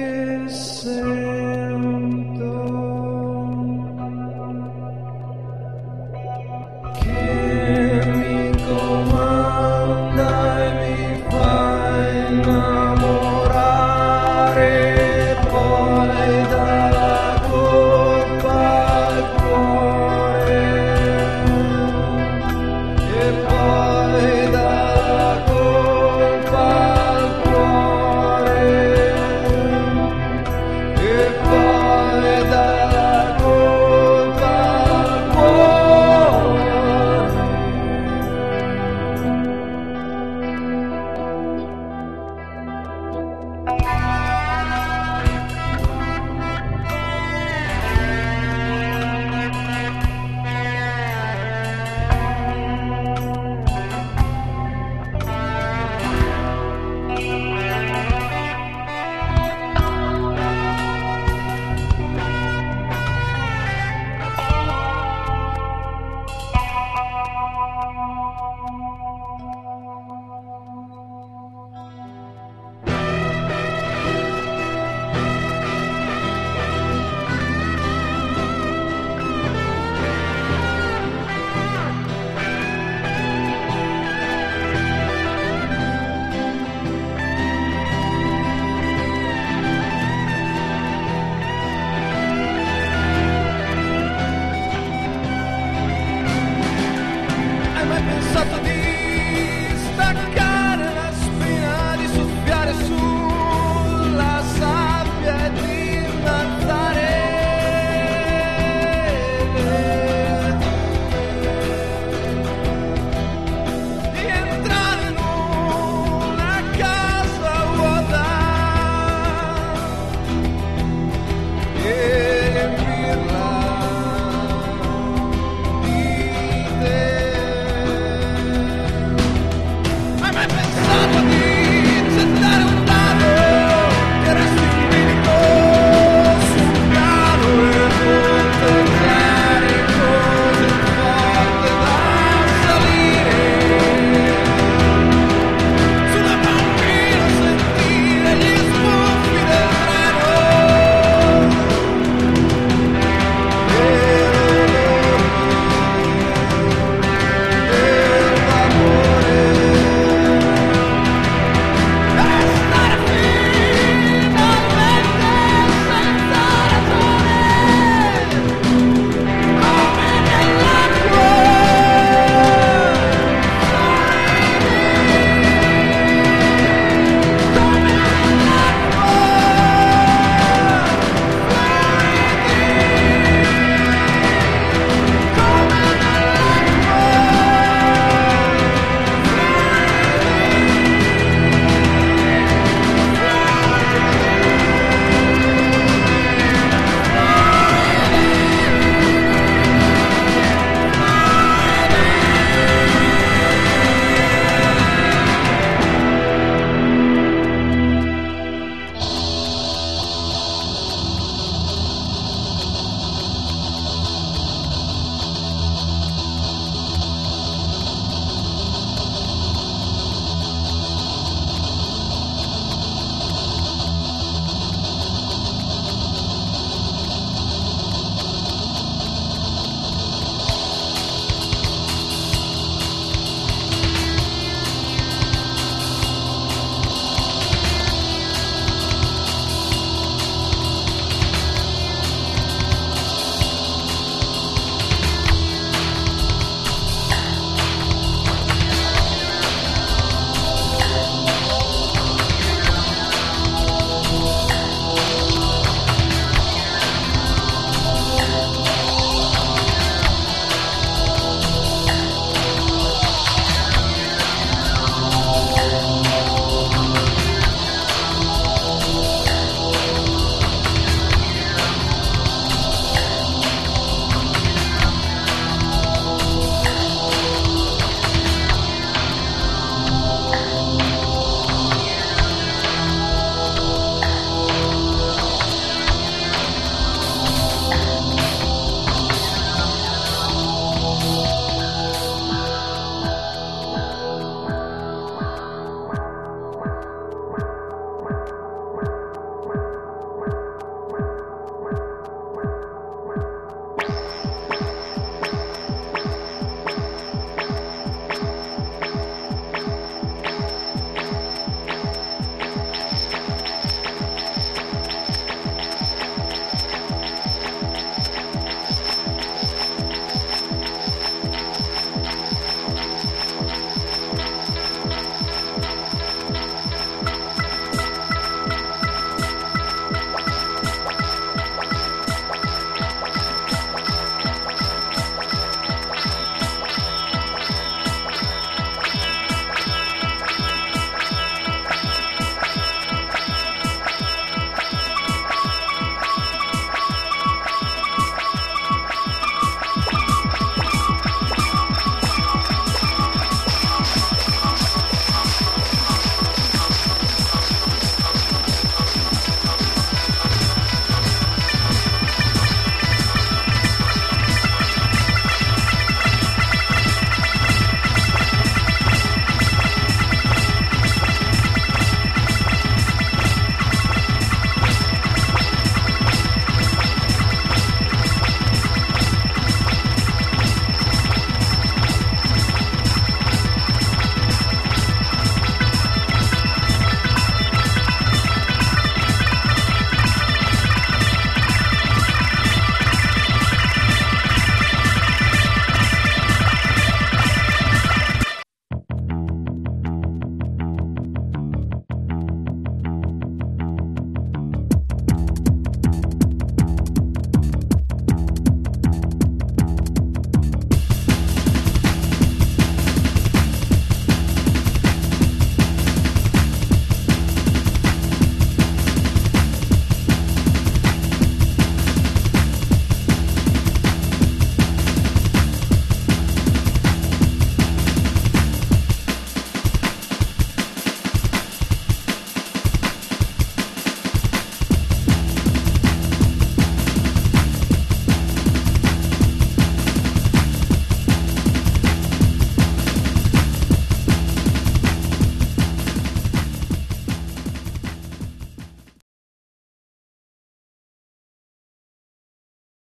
sente Yeah.